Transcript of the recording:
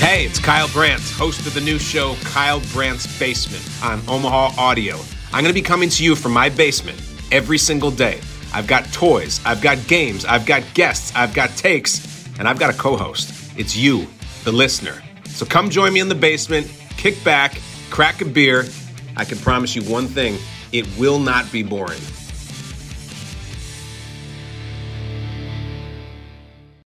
Hey, it's Kyle Brandt, host of the new show Kyle Brandt's Basement on Omaha Audio. I'm going to be coming to you from my basement every single day. I've got toys, I've got games, I've got guests, I've got takes, and I've got a co host. It's you, the listener. So come join me in the basement, kick back, crack a beer. I can promise you one thing it will not be boring.